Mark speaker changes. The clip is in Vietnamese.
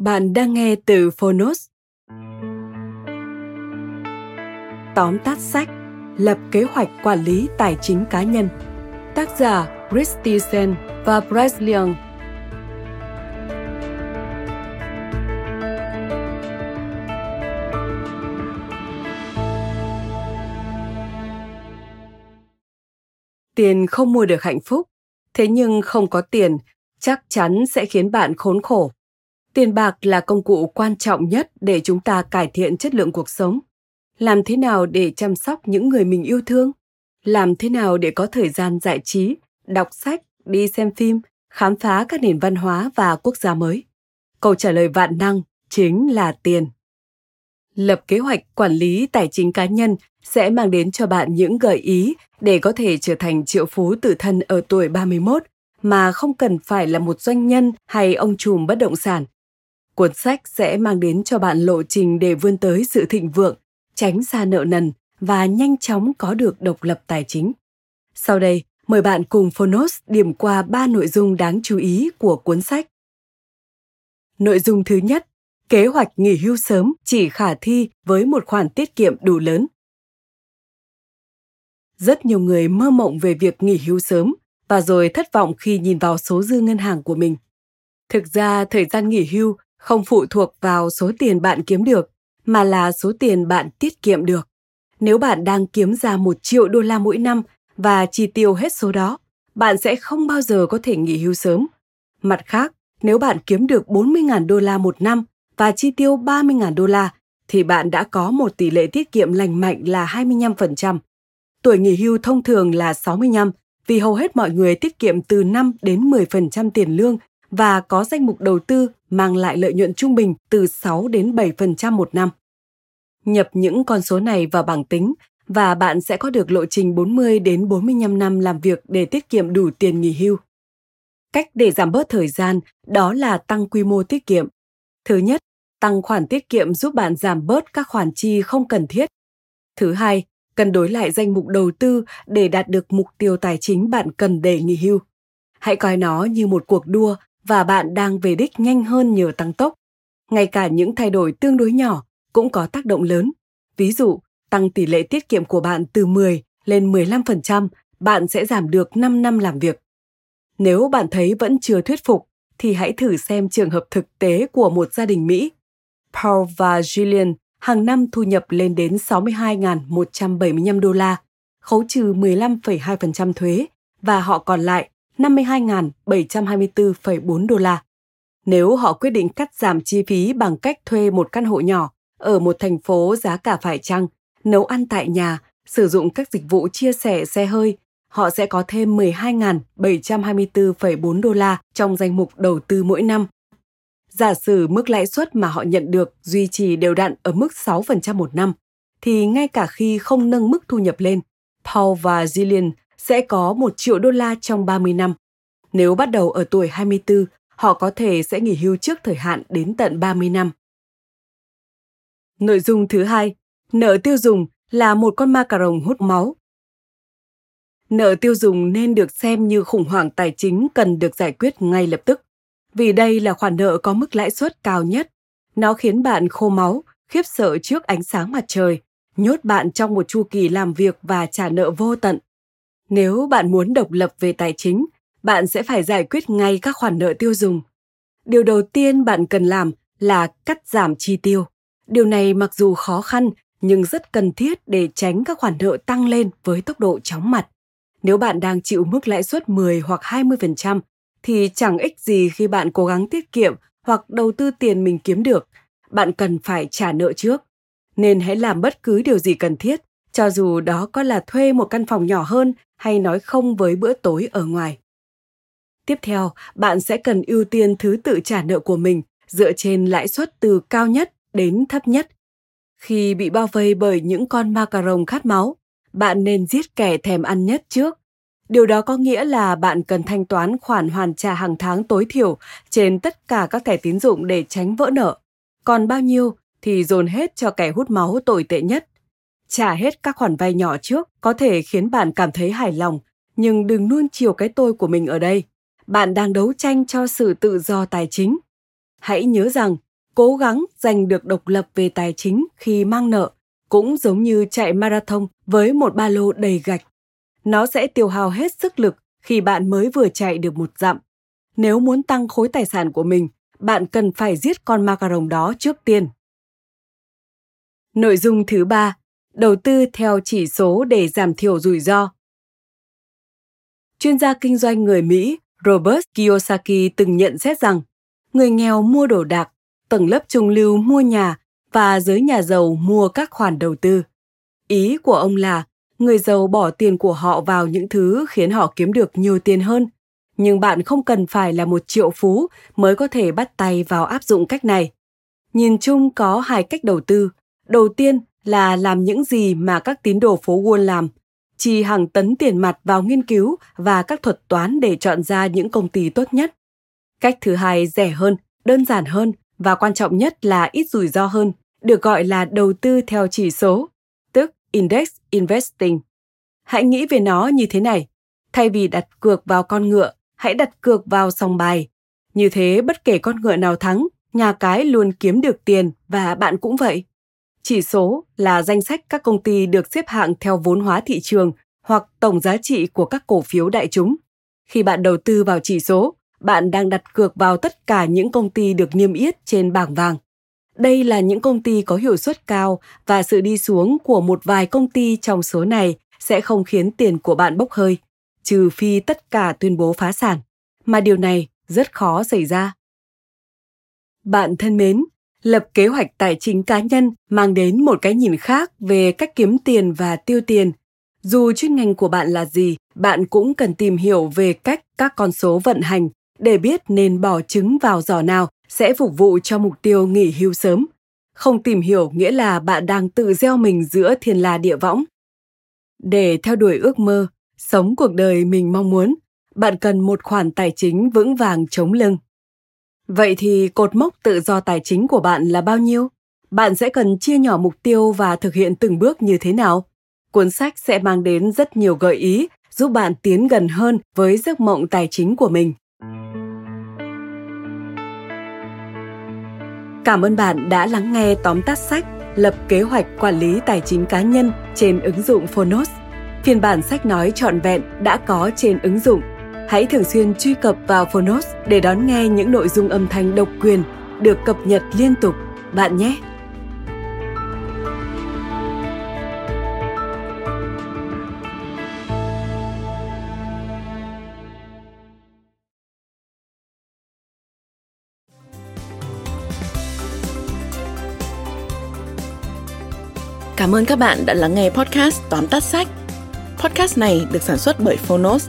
Speaker 1: Bạn đang nghe từ Phonos. Tóm tắt sách Lập kế hoạch quản lý tài chính cá nhân. Tác giả Christy Sen và Bryce Leung Tiền không mua được hạnh phúc, thế nhưng không có tiền chắc chắn sẽ khiến bạn khốn khổ tiền bạc là công cụ quan trọng nhất để chúng ta cải thiện chất lượng cuộc sống. Làm thế nào để chăm sóc những người mình yêu thương? Làm thế nào để có thời gian giải trí, đọc sách, đi xem phim, khám phá các nền văn hóa và quốc gia mới? Câu trả lời vạn năng chính là tiền. Lập kế hoạch quản lý tài chính cá nhân sẽ mang đến cho bạn những gợi ý để có thể trở thành triệu phú tự thân ở tuổi 31 mà không cần phải là một doanh nhân hay ông trùm bất động sản. Cuốn sách sẽ mang đến cho bạn lộ trình để vươn tới sự thịnh vượng, tránh xa nợ nần và nhanh chóng có được độc lập tài chính. Sau đây, mời bạn cùng Phonos điểm qua ba nội dung đáng chú ý của cuốn sách. Nội dung thứ nhất, kế hoạch nghỉ hưu sớm chỉ khả thi với một khoản tiết kiệm đủ lớn. Rất nhiều người mơ mộng về việc nghỉ hưu sớm và rồi thất vọng khi nhìn vào số dư ngân hàng của mình. Thực ra, thời gian nghỉ hưu không phụ thuộc vào số tiền bạn kiếm được mà là số tiền bạn tiết kiệm được nếu bạn đang kiếm ra một triệu đô la mỗi năm và chi tiêu hết số đó, bạn sẽ không bao giờ có thể nghỉ hưu sớm. Mặt khác, nếu bạn kiếm được 40.000 đô la một năm và chi tiêu 30.000 đô la, thì bạn đã có một tỷ lệ tiết kiệm lành mạnh là 25%. Tuổi nghỉ hưu thông thường là 65 vì hầu hết mọi người tiết kiệm từ 5 đến 10% tiền lương và có danh mục đầu tư mang lại lợi nhuận trung bình từ 6 đến 7% một năm. Nhập những con số này vào bảng tính và bạn sẽ có được lộ trình 40 đến 45 năm làm việc để tiết kiệm đủ tiền nghỉ hưu. Cách để giảm bớt thời gian đó là tăng quy mô tiết kiệm. Thứ nhất, tăng khoản tiết kiệm giúp bạn giảm bớt các khoản chi không cần thiết. Thứ hai, cân đối lại danh mục đầu tư để đạt được mục tiêu tài chính bạn cần để nghỉ hưu. Hãy coi nó như một cuộc đua và bạn đang về đích nhanh hơn nhờ tăng tốc. Ngay cả những thay đổi tương đối nhỏ cũng có tác động lớn. Ví dụ, tăng tỷ lệ tiết kiệm của bạn từ 10 lên 15%, bạn sẽ giảm được 5 năm làm việc. Nếu bạn thấy vẫn chưa thuyết phục, thì hãy thử xem trường hợp thực tế của một gia đình Mỹ. Paul và Jillian, hàng năm thu nhập lên đến 62.175 đô la, khấu trừ 15,2% thuế và họ còn lại 52.724,4 đô la. Nếu họ quyết định cắt giảm chi phí bằng cách thuê một căn hộ nhỏ ở một thành phố giá cả phải chăng, nấu ăn tại nhà, sử dụng các dịch vụ chia sẻ xe hơi, họ sẽ có thêm 12.724,4 đô la trong danh mục đầu tư mỗi năm. Giả sử mức lãi suất mà họ nhận được duy trì đều đặn ở mức 6% một năm, thì ngay cả khi không nâng mức thu nhập lên, Paul và Gillian sẽ có 1 triệu đô la trong 30 năm. Nếu bắt đầu ở tuổi 24, họ có thể sẽ nghỉ hưu trước thời hạn đến tận 30 năm. Nội dung thứ hai, nợ tiêu dùng là một con ma cà rồng hút máu. Nợ tiêu dùng nên được xem như khủng hoảng tài chính cần được giải quyết ngay lập tức, vì đây là khoản nợ có mức lãi suất cao nhất. Nó khiến bạn khô máu, khiếp sợ trước ánh sáng mặt trời, nhốt bạn trong một chu kỳ làm việc và trả nợ vô tận. Nếu bạn muốn độc lập về tài chính, bạn sẽ phải giải quyết ngay các khoản nợ tiêu dùng. Điều đầu tiên bạn cần làm là cắt giảm chi tiêu. Điều này mặc dù khó khăn nhưng rất cần thiết để tránh các khoản nợ tăng lên với tốc độ chóng mặt. Nếu bạn đang chịu mức lãi suất 10 hoặc 20% thì chẳng ích gì khi bạn cố gắng tiết kiệm hoặc đầu tư tiền mình kiếm được. Bạn cần phải trả nợ trước. Nên hãy làm bất cứ điều gì cần thiết, cho dù đó có là thuê một căn phòng nhỏ hơn hay nói không với bữa tối ở ngoài. Tiếp theo, bạn sẽ cần ưu tiên thứ tự trả nợ của mình dựa trên lãi suất từ cao nhất đến thấp nhất. Khi bị bao vây bởi những con macaron khát máu, bạn nên giết kẻ thèm ăn nhất trước. Điều đó có nghĩa là bạn cần thanh toán khoản hoàn trả hàng tháng tối thiểu trên tất cả các thẻ tín dụng để tránh vỡ nợ. Còn bao nhiêu thì dồn hết cho kẻ hút máu tồi tệ nhất. Trả hết các khoản vay nhỏ trước có thể khiến bạn cảm thấy hài lòng, nhưng đừng nuông chiều cái tôi của mình ở đây. Bạn đang đấu tranh cho sự tự do tài chính. Hãy nhớ rằng, cố gắng giành được độc lập về tài chính khi mang nợ cũng giống như chạy marathon với một ba lô đầy gạch. Nó sẽ tiêu hao hết sức lực khi bạn mới vừa chạy được một dặm. Nếu muốn tăng khối tài sản của mình, bạn cần phải giết con macaron đó trước tiên. Nội dung thứ ba, đầu tư theo chỉ số để giảm thiểu rủi ro. Chuyên gia kinh doanh người Mỹ Robert Kiyosaki từng nhận xét rằng người nghèo mua đồ đạc, tầng lớp trung lưu mua nhà và giới nhà giàu mua các khoản đầu tư. Ý của ông là người giàu bỏ tiền của họ vào những thứ khiến họ kiếm được nhiều tiền hơn. Nhưng bạn không cần phải là một triệu phú mới có thể bắt tay vào áp dụng cách này. Nhìn chung có hai cách đầu tư. Đầu tiên là làm những gì mà các tín đồ phố Wall làm, chi hàng tấn tiền mặt vào nghiên cứu và các thuật toán để chọn ra những công ty tốt nhất. Cách thứ hai rẻ hơn, đơn giản hơn và quan trọng nhất là ít rủi ro hơn, được gọi là đầu tư theo chỉ số, tức Index Investing. Hãy nghĩ về nó như thế này, thay vì đặt cược vào con ngựa, hãy đặt cược vào sòng bài. Như thế bất kể con ngựa nào thắng, nhà cái luôn kiếm được tiền và bạn cũng vậy. Chỉ số là danh sách các công ty được xếp hạng theo vốn hóa thị trường hoặc tổng giá trị của các cổ phiếu đại chúng. Khi bạn đầu tư vào chỉ số, bạn đang đặt cược vào tất cả những công ty được niêm yết trên bảng vàng. Đây là những công ty có hiệu suất cao và sự đi xuống của một vài công ty trong số này sẽ không khiến tiền của bạn bốc hơi, trừ phi tất cả tuyên bố phá sản, mà điều này rất khó xảy ra. Bạn thân mến, lập kế hoạch tài chính cá nhân mang đến một cái nhìn khác về cách kiếm tiền và tiêu tiền. Dù chuyên ngành của bạn là gì, bạn cũng cần tìm hiểu về cách các con số vận hành để biết nên bỏ trứng vào giỏ nào sẽ phục vụ cho mục tiêu nghỉ hưu sớm. Không tìm hiểu nghĩa là bạn đang tự gieo mình giữa thiên la địa võng. Để theo đuổi ước mơ, sống cuộc đời mình mong muốn, bạn cần một khoản tài chính vững vàng chống lưng. Vậy thì cột mốc tự do tài chính của bạn là bao nhiêu? Bạn sẽ cần chia nhỏ mục tiêu và thực hiện từng bước như thế nào? Cuốn sách sẽ mang đến rất nhiều gợi ý, giúp bạn tiến gần hơn với giấc mộng tài chính của mình. Cảm ơn bạn đã lắng nghe tóm tắt sách Lập kế hoạch quản lý tài chính cá nhân trên ứng dụng Phonos. Phiên bản sách nói trọn vẹn đã có trên ứng dụng Hãy thường xuyên truy cập vào Phonos để đón nghe những nội dung âm thanh độc quyền được cập nhật liên tục bạn nhé.
Speaker 2: Cảm ơn các bạn đã lắng nghe podcast tóm tắt sách. Podcast này được sản xuất bởi Phonos